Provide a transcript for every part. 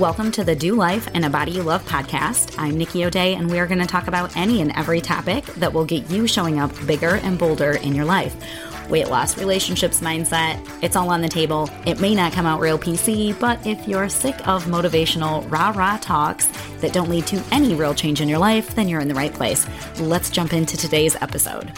Welcome to the Do Life and a Body You Love podcast. I'm Nikki O'Dea, and we are going to talk about any and every topic that will get you showing up bigger and bolder in your life. Weight loss, relationships, mindset, it's all on the table. It may not come out real PC, but if you're sick of motivational rah rah talks that don't lead to any real change in your life, then you're in the right place. Let's jump into today's episode.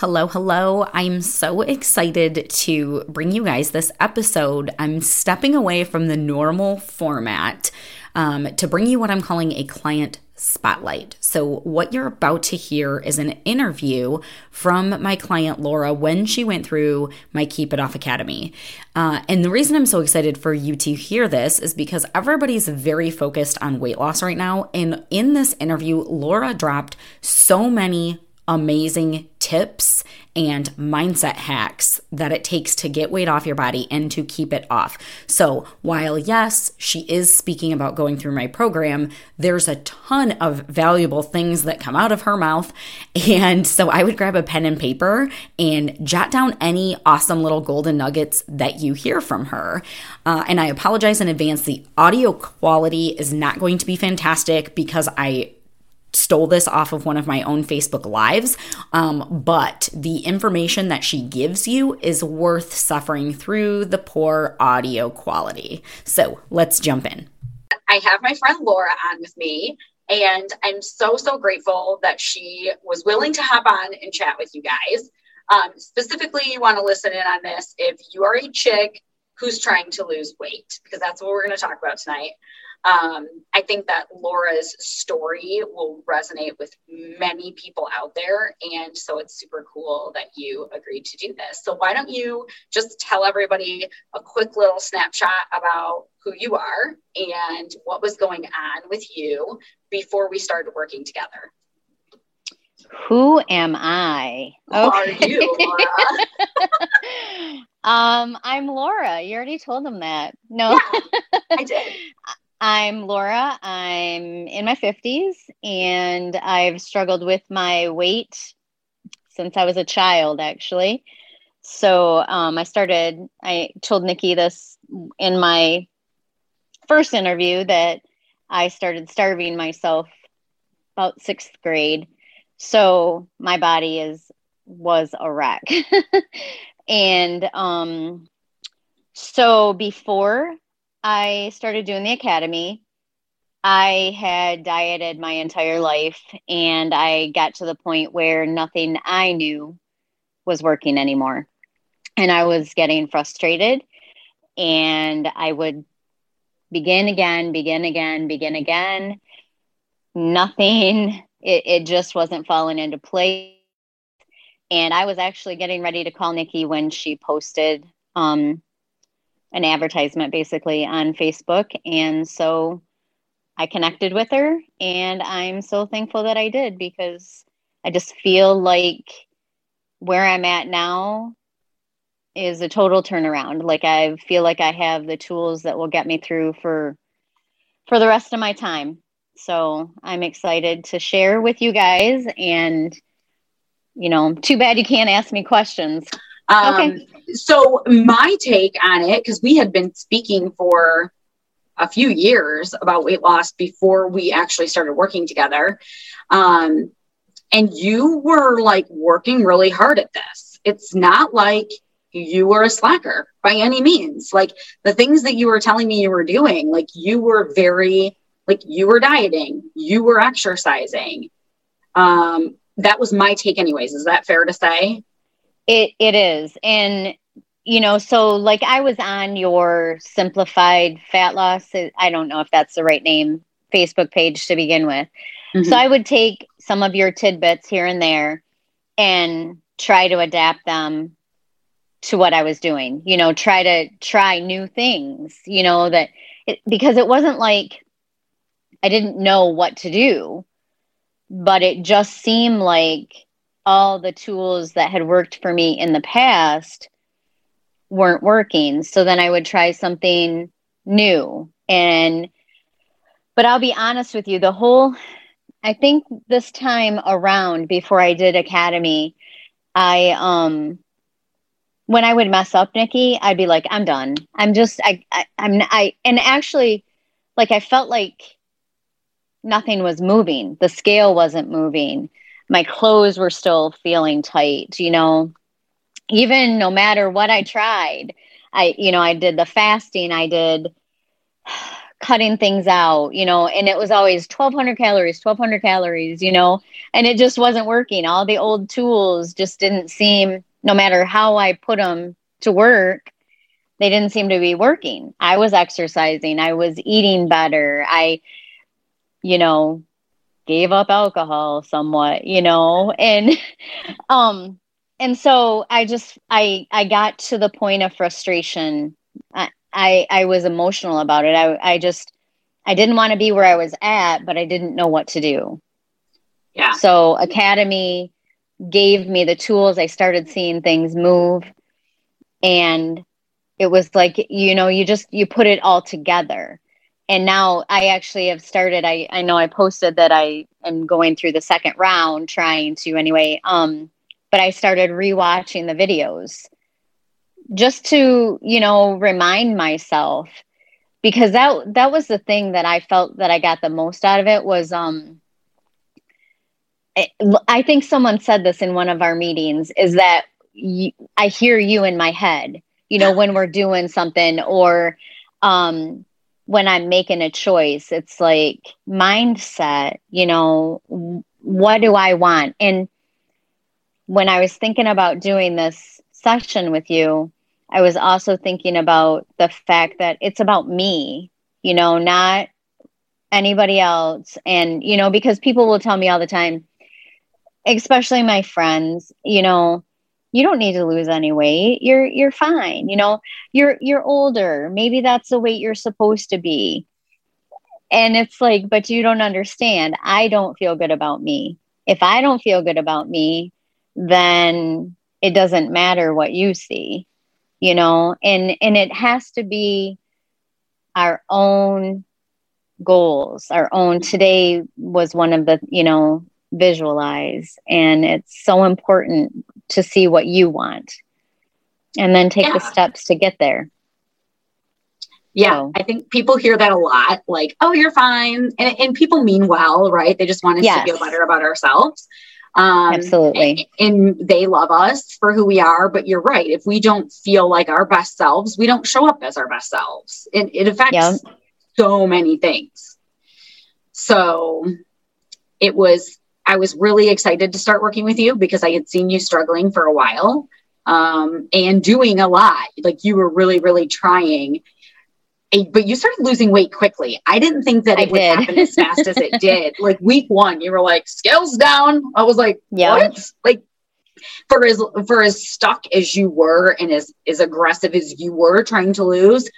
Hello, hello. I'm so excited to bring you guys this episode. I'm stepping away from the normal format um, to bring you what I'm calling a client spotlight. So, what you're about to hear is an interview from my client Laura when she went through my Keep It Off Academy. Uh, and the reason I'm so excited for you to hear this is because everybody's very focused on weight loss right now. And in this interview, Laura dropped so many amazing tips and mindset hacks that it takes to get weight off your body and to keep it off. So, while yes, she is speaking about going through my program, there's a ton of valuable things that come out of her mouth. And so, I would grab a pen and paper and jot down any awesome little golden nuggets that you hear from her. Uh, and I apologize in advance, the audio quality is not going to be fantastic because I stole this off of one of my own Facebook Lives, um, but the information that she gives you is worth suffering through the poor audio quality. So let's jump in. I have my friend Laura on with me, and I'm so, so grateful that she was willing to hop on and chat with you guys. Um, specifically, you want to listen in on this if you are a chick who's trying to lose weight, because that's what we're going to talk about tonight um, I think that Laura's story will resonate with many people out there. And so it's super cool that you agreed to do this. So, why don't you just tell everybody a quick little snapshot about who you are and what was going on with you before we started working together? Who am I? Who okay. are you, Laura? um, I'm Laura. You already told them that. No, yeah, I did. I'm Laura. I'm in my 50s and I've struggled with my weight since I was a child, actually. So um, I started, I told Nikki this in my first interview that I started starving myself about sixth grade. So my body is was a wreck. and um, so before I started doing the academy. I had dieted my entire life and I got to the point where nothing I knew was working anymore. And I was getting frustrated and I would begin again, begin again, begin again. Nothing, it, it just wasn't falling into place. And I was actually getting ready to call Nikki when she posted um, an advertisement basically on Facebook. And so I connected with her and I'm so thankful that I did because I just feel like where I'm at now is a total turnaround. Like I feel like I have the tools that will get me through for for the rest of my time. So I'm excited to share with you guys and you know, too bad you can't ask me questions. Um, okay. So my take on it, because we had been speaking for a few years about weight loss before we actually started working together. Um, and you were like working really hard at this. It's not like you were a slacker by any means. Like the things that you were telling me you were doing, like you were very, like you were dieting, you were exercising. Um, that was my take, anyways. Is that fair to say? It it is. And you know, so like I was on your simplified fat loss, I don't know if that's the right name, Facebook page to begin with. Mm-hmm. So I would take some of your tidbits here and there and try to adapt them to what I was doing. You know, try to try new things, you know, that it, because it wasn't like I didn't know what to do, but it just seemed like all the tools that had worked for me in the past weren't working. So then I would try something new. And, but I'll be honest with you, the whole, I think this time around before I did Academy, I, um, when I would mess up, Nikki, I'd be like, I'm done. I'm just, I, I I'm, I, and actually, like, I felt like nothing was moving. The scale wasn't moving. My clothes were still feeling tight, you know, even no matter what I tried. I, you know, I did the fasting, I did cutting things out, you know, and it was always 1200 calories, 1200 calories, you know, and it just wasn't working. All the old tools just didn't seem, no matter how I put them to work, they didn't seem to be working. I was exercising, I was eating better. I, you know, gave up alcohol somewhat, you know, and, um, and so I just, I, I got to the point of frustration. I, I, I was emotional about it. I, I just, I didn't want to be where I was at, but I didn't know what to do. Yeah. So Academy gave me the tools. I started seeing things move and it was like, you know, you just, you put it all together. And now I actually have started, I, I know I posted that I am going through the second round trying to anyway. Um, but I started rewatching the videos just to you know remind myself because that that was the thing that I felt that I got the most out of it was um I think someone said this in one of our meetings is that you, I hear you in my head you know when we're doing something or um when I'm making a choice it's like mindset you know what do I want and when I was thinking about doing this session with you I was also thinking about the fact that it's about me, you know, not anybody else. And, you know, because people will tell me all the time, especially my friends, you know, you don't need to lose any weight. You're you're fine. You know, you're you're older. Maybe that's the weight you're supposed to be. And it's like, but you don't understand. I don't feel good about me. If I don't feel good about me, then it doesn't matter what you see you know and and it has to be our own goals our own today was one of the you know visualize and it's so important to see what you want and then take yeah. the steps to get there yeah, so. I think people hear that a lot like, oh, you're fine. And, and people mean well, right? They just want us yes. to feel better about ourselves. Um, Absolutely. And, and, they love us for who we are. But you're right. If we don't feel like our best selves, we don't show up as our best selves. It, it affects yep. so many things. So it was, I was really excited to start working with you because I had seen you struggling for a while um, and doing a lot. Like you were really, really trying but you started losing weight quickly. I didn't think that it I would did. happen as fast as it did. Like week one, you were like scales down. I was like, yeah. what? Like for as for as stuck as you were and as as aggressive as you were trying to lose,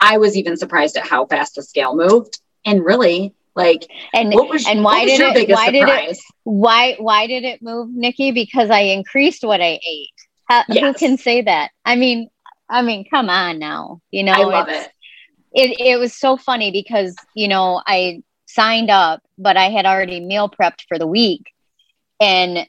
I was even surprised at how fast the scale moved. And really, like, and what was and why did it? Why surprise? did it? Why why did it move, Nikki? Because I increased what I ate. How, yes. Who can say that? I mean, I mean, come on now. You know, I love it it, it was so funny because, you know, I signed up, but I had already meal prepped for the week. And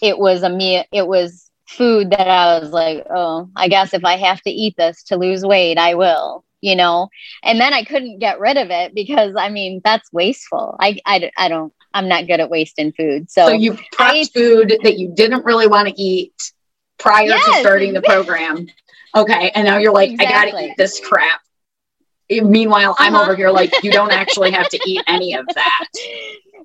it was a meal, it was food that I was like, oh, I guess if I have to eat this to lose weight, I will, you know? And then I couldn't get rid of it because I mean, that's wasteful. I, I, I don't, I'm not good at wasting food. So, so you prepped food that you didn't really want to eat prior yes. to starting the program. Okay. And now you're like, exactly. I got to eat this crap. Meanwhile, I'm uh-huh. over here like, you don't actually have to eat any of that.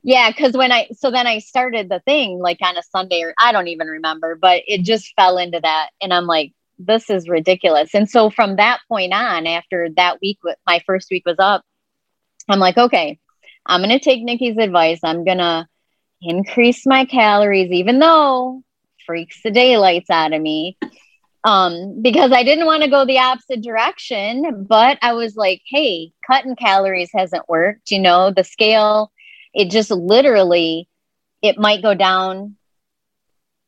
Yeah, because when I so then I started the thing like on a Sunday or I don't even remember, but it just fell into that, and I'm like, this is ridiculous. And so from that point on, after that week, my first week was up, I'm like, okay, I'm gonna take Nikki's advice. I'm gonna increase my calories, even though freaks the daylights out of me um, because I didn't want to go the opposite direction. But I was like, hey, cutting calories hasn't worked. You know, the scale, it just literally, it might go down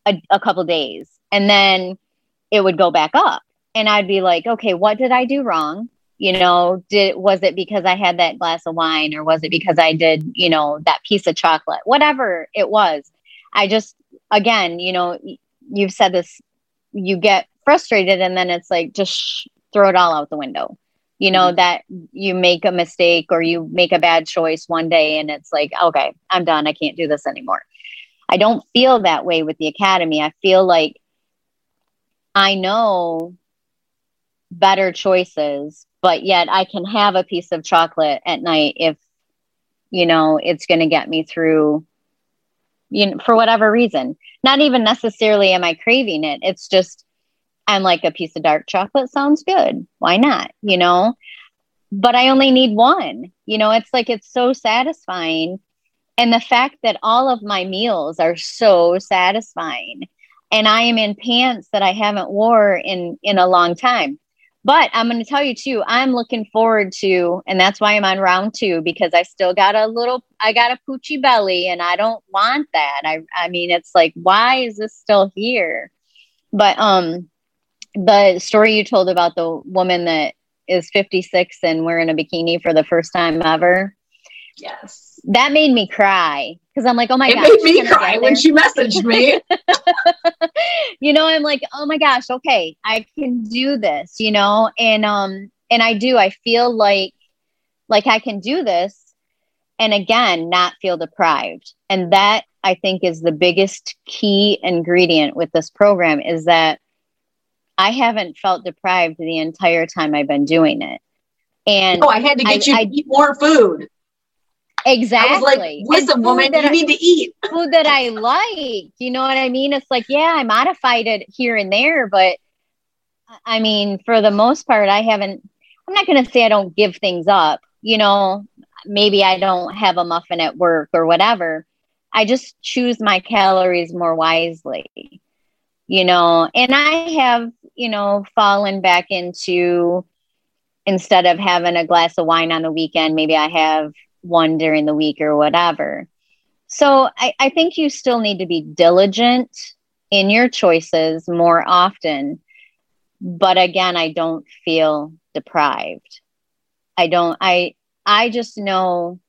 a, a couple days and then it would go back up. And I'd be like, okay, what did I do wrong? You know, did was it because I had that glass of wine or was it because I did, you know, that piece of chocolate? Whatever it was. I just again, you know, you've said this you get frustrated and then it's like just sh- throw it all out the window you know mm-hmm. that you make a mistake or you make a bad choice one day and it's like okay i'm done i can't do this anymore i don't feel that way with the academy i feel like i know better choices but yet i can have a piece of chocolate at night if you know it's going to get me through you know for whatever reason. Not even necessarily am i craving it. It's just i'm like a piece of dark chocolate sounds good. Why not? You know? But i only need one. You know it's like it's so satisfying. And the fact that all of my meals are so satisfying and i am in pants that i haven't wore in in a long time but I'm going to tell you too, I'm looking forward to, and that's why I'm on round two because I still got a little, I got a poochy belly and I don't want that. I, I mean, it's like, why is this still here? But, um, the story you told about the woman that is 56 and wearing a bikini for the first time ever. Yes. That made me cry because I'm like, oh my it gosh. It made me cry when she messaged me. you know, I'm like, oh my gosh, okay, I can do this, you know, and um, and I do. I feel like like I can do this, and again, not feel deprived, and that I think is the biggest key ingredient with this program is that I haven't felt deprived the entire time I've been doing it. And oh, I had to get I, you I, eat more food. Exactly. Like, listen, woman, you I, need to eat food that I like. You know what I mean? It's like, yeah, I modified it here and there, but I mean, for the most part, I haven't. I'm not going to say I don't give things up. You know, maybe I don't have a muffin at work or whatever. I just choose my calories more wisely. You know, and I have, you know, fallen back into instead of having a glass of wine on the weekend, maybe I have one during the week or whatever. So I, I think you still need to be diligent in your choices more often. But again, I don't feel deprived. I don't, I, I just know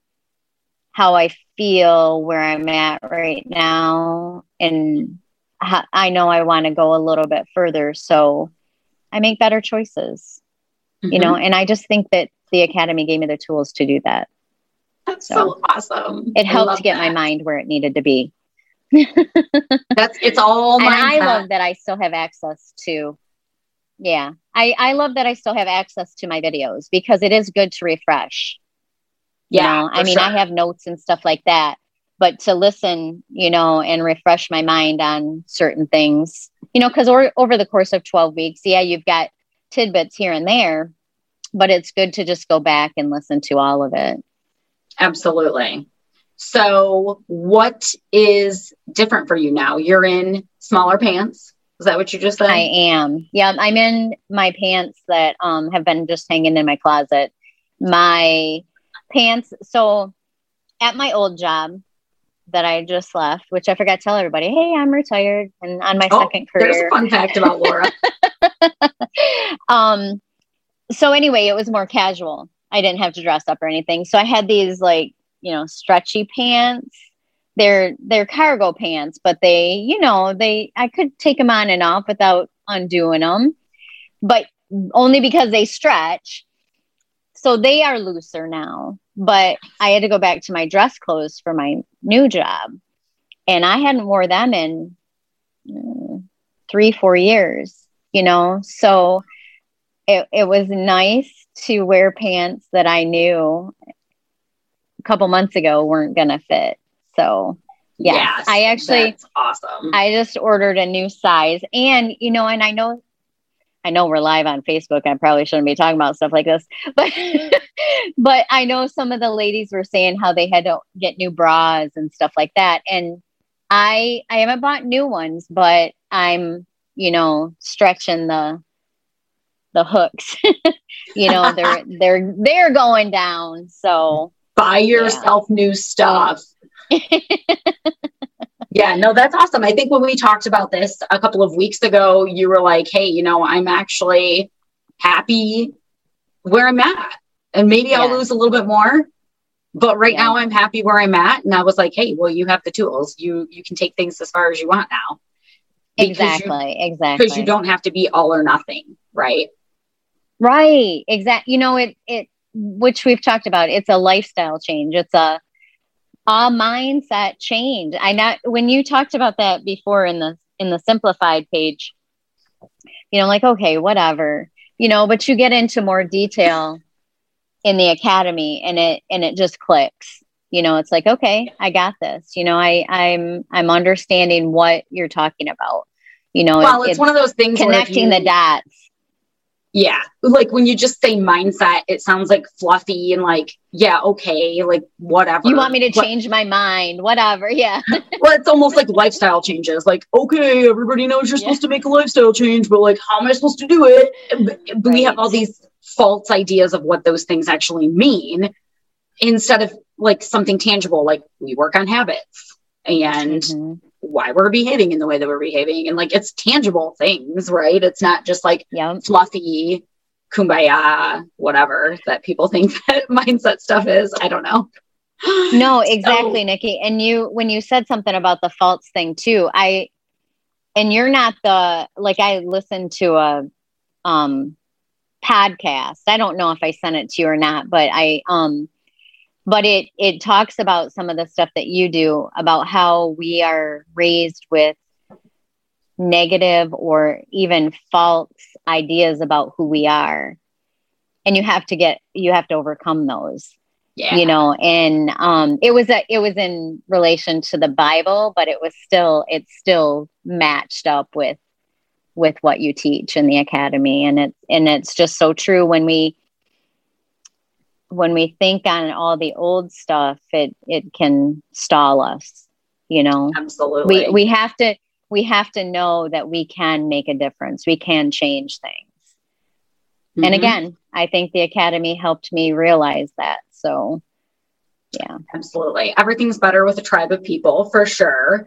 how I feel where I'm at right now. And I know I want to go a little bit further. So I make better choices, mm-hmm. you know, and I just think that the Academy gave me the tools to do that. That's so, so awesome. It helped get that. my mind where it needed to be. That's it's all and I love that I still have access to yeah. I, I love that I still have access to my videos because it is good to refresh. Yeah. know? I mean, sure. I have notes and stuff like that, but to listen, you know, and refresh my mind on certain things, you know, because or, over the course of 12 weeks, yeah, you've got tidbits here and there, but it's good to just go back and listen to all of it. Absolutely. So, what is different for you now? You're in smaller pants. Is that what you just said? I am. Yeah, I'm in my pants that um, have been just hanging in my closet. My pants. So, at my old job that I just left, which I forgot to tell everybody, hey, I'm retired and on my oh, second career. There's a fun fact about Laura. um, so anyway, it was more casual. I didn't have to dress up or anything. So I had these like, you know, stretchy pants. They're they're cargo pants, but they, you know, they I could take them on and off without undoing them. But only because they stretch. So they are looser now. But I had to go back to my dress clothes for my new job. And I hadn't wore them in mm, 3 4 years, you know. So it it was nice to wear pants that I knew a couple months ago weren't going to fit. So, yes, yes, I actually awesome. I just ordered a new size and you know and I know I know we're live on Facebook. I probably shouldn't be talking about stuff like this, but but I know some of the ladies were saying how they had to get new bras and stuff like that and I I haven't bought new ones, but I'm, you know, stretching the the hooks. you know, they're they're they're going down. So buy yourself yeah. new stuff. yeah, no, that's awesome. I think when we talked about this a couple of weeks ago, you were like, "Hey, you know, I'm actually happy where I'm at, and maybe yeah. I'll lose a little bit more." But right yeah. now, I'm happy where I'm at, and I was like, "Hey, well, you have the tools. You you can take things as far as you want now." exactly you, exactly because you don't have to be all or nothing right right exactly you know it it which we've talked about it's a lifestyle change it's a a mindset change. I know when you talked about that before in the in the simplified page you know like okay whatever you know but you get into more detail in the academy and it and it just clicks. You know it's like okay i got this. You know i i'm i'm understanding what you're talking about. You know well it, it's, it's, one of those things connecting you, the dots yeah like when you just say mindset it sounds like fluffy and like yeah okay like whatever you want me to change my mind whatever yeah well it's almost like lifestyle changes like okay everybody knows you're yeah. supposed to make a lifestyle change but like how am i supposed to do it but, but right. we have all these false ideas of what those things actually mean instead of like something tangible like we work on habits and mm-hmm. Why we're behaving in the way that we're behaving. And like it's tangible things right? It's not just like yep. fluffy kumbaya whatever that people think that mindset stuff is. I don't know. No exactly so, nikki. And you when you said something about the false thing too i and you're not the like i listened to a um podcast. I don't know if i sent it to you or not but i um but it it talks about some of the stuff that you do about how we are raised with negative or even false ideas about who we are and you have to get you have to overcome those yeah. you know and um it was a it was in relation to the bible but it was still it's still matched up with with what you teach in the academy and it's and it's just so true when we when we think on all the old stuff, it it can stall us. You know, absolutely. We we have to we have to know that we can make a difference. We can change things. Mm-hmm. And again, I think the academy helped me realize that. So, yeah, absolutely. Everything's better with a tribe of people for sure.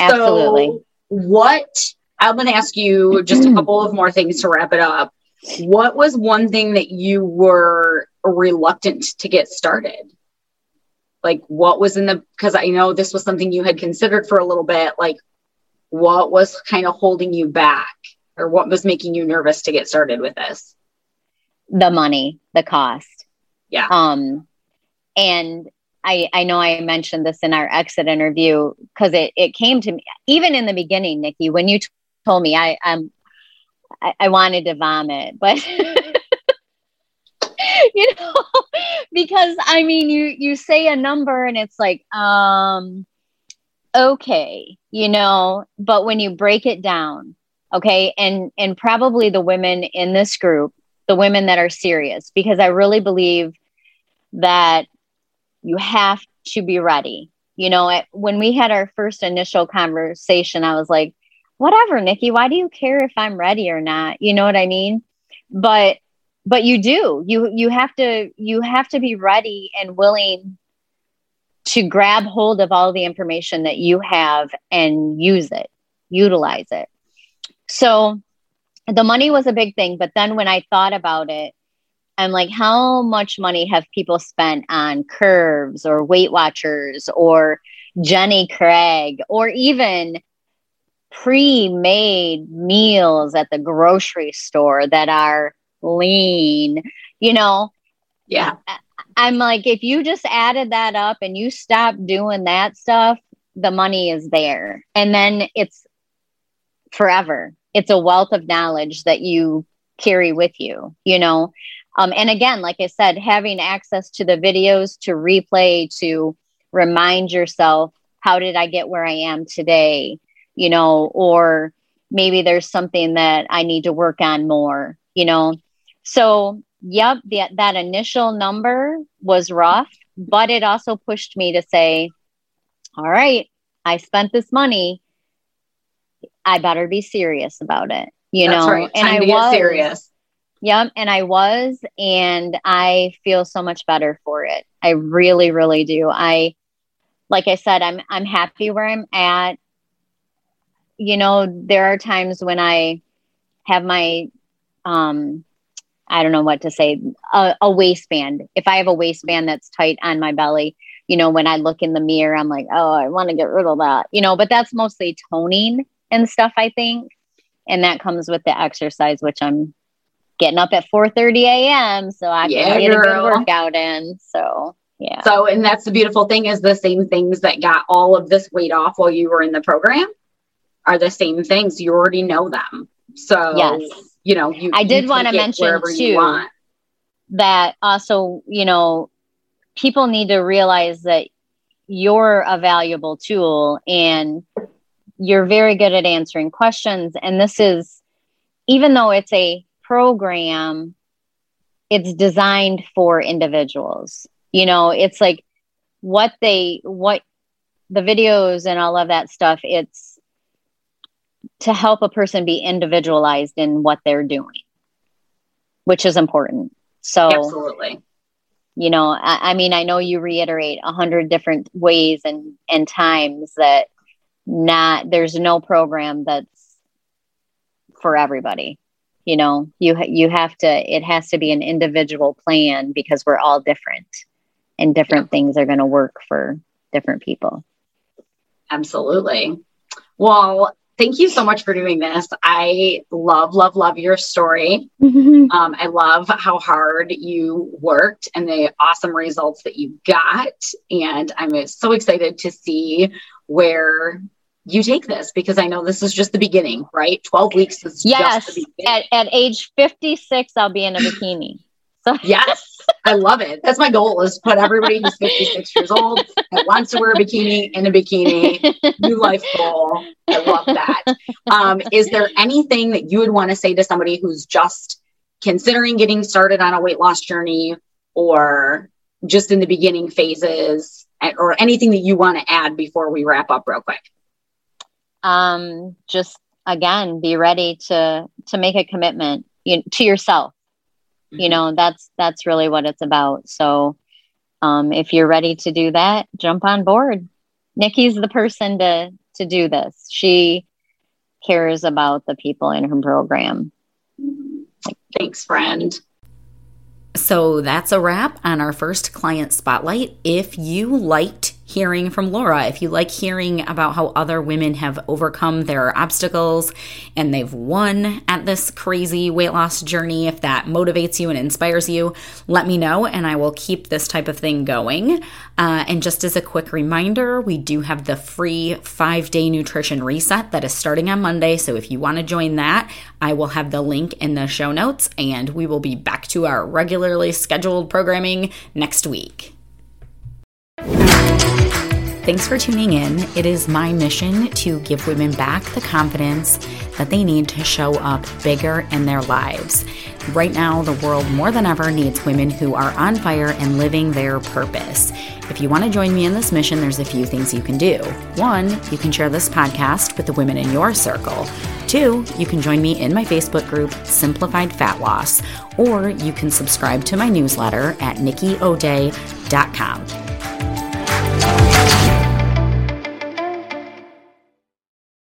Absolutely. So what I'm going to ask you just a couple of more things to wrap it up. What was one thing that you were reluctant to get started? Like, what was in the, because I know this was something you had considered for a little bit. Like, what was kind of holding you back or what was making you nervous to get started with this? The money, the cost. Yeah. Um, and I, I know I mentioned this in our exit interview because it, it came to me even in the beginning, Nikki, when you t- told me I, I'm I, I wanted to vomit, but you know, because I mean, you you say a number and it's like, um, okay, you know, but when you break it down, okay, and and probably the women in this group, the women that are serious, because I really believe that you have to be ready. You know, when we had our first initial conversation, I was like, whatever, Nikki, why do you care if I'm ready or not? You know what I mean? But but you do. You you have to you have to be ready and willing to grab hold of all the information that you have and use it, utilize it. So the money was a big thing, but then when I thought about it, I'm like, how much money have people spent on curves or Weight Watchers or Jenny Craig or even pre-made meals at the grocery store that are lean you know? Yeah. I'm like if you just added that up and you stop doing that stuff the money is there. And then it's forever. It's a wealth of knowledge that you carry with you you know? Um, and again like i said having access to the videos to replay to remind yourself how did i get where i am today? You know, or maybe there's something that I need to work on more, you know. So, yep, the, that initial number was rough, but it also pushed me to say, all right, I spent this money. I better be serious about it, you That's know. Right. And I was serious. Yep, and I was, and I feel so much better for it. I really, really do. I, like I said, I'm I'm happy where I'm at you know, there are times when I have my, um, I don't know what to say, a, a waistband. If I have a waistband that's tight on my belly, you know, when I look in the mirror, I'm like, oh, I want to get rid of that, you know, but that's mostly toning and stuff, I think. And that comes with the exercise, which I'm getting up at 4 30 a.m. so I yeah, can get girl. a good workout in. So yeah. So and that's the beautiful thing is the same things that got all of this weight off while you were in the program are the same things. You already know them. So yes. You know, you I did want to mention too that also, you know, people need to realize that you're a valuable tool and you're very good at answering questions. And this is, even though it's a program, it's designed for individuals. You know, it's like what they, what the videos and all of that stuff, it's to help a person be individualized in what they're doing, which is important. So, absolutely you know I, I, mean i know you reiterate a hundred different ways and and times that not there's no program that's for everybody you know you you have to it has to be an individual plan because we're all different and different yeah. things are going to work for different people absolutely well thank you so much for doing this. I love, love, love your story. Mm-hmm. Um, I love how hard you worked and the awesome results that you got. And I'm so excited to see where you take this because I know this is just the beginning, right? 12 weeks is yes. just the beginning. At, at age 56, I'll be in a bikini. So yes, I love it. That's my goal is put everybody who's 56 years old that wants to wear a bikini in a bikini. New life goal. I love that. Um, is there anything that you would want to say to somebody who's just considering getting started on a weight loss journey or just in the beginning phases or anything that you want to add before we wrap up real quick? Um, just again, be ready to to make a commitment you, to yourself you know that's that's really what it's about. So um, if you're ready to do that jump on board. Nikki's the person to to do this. She cares about the people in her program. Thanks friend. So that's a wrap on our first client spotlight. If you liked hearing from Laura, if you like hearing about how other women have overcome their obstacles and they've won at this crazy weight loss journey, if that motivates you and inspires you, let me know and I will keep this type of thing going. Uh, and just as a quick reminder, we do have the free five day nutrition reset that is starting on Monday. So if you want to join that, I will have the link in the show notes and we will be back to our regularly scheduled programming next week. Thanks for tuning in. It is my mission to give women back the confidence that they need to show up bigger in their lives. Right now, the world more than ever needs women who are on fire and living their purpose. If you want to join me in this mission, there's a few things you can do. One, you can share this podcast with the women in your circle. Two, you can join me in my Facebook group, Simplified Fat Loss, or you can subscribe to my newsletter at nikkiodea.com.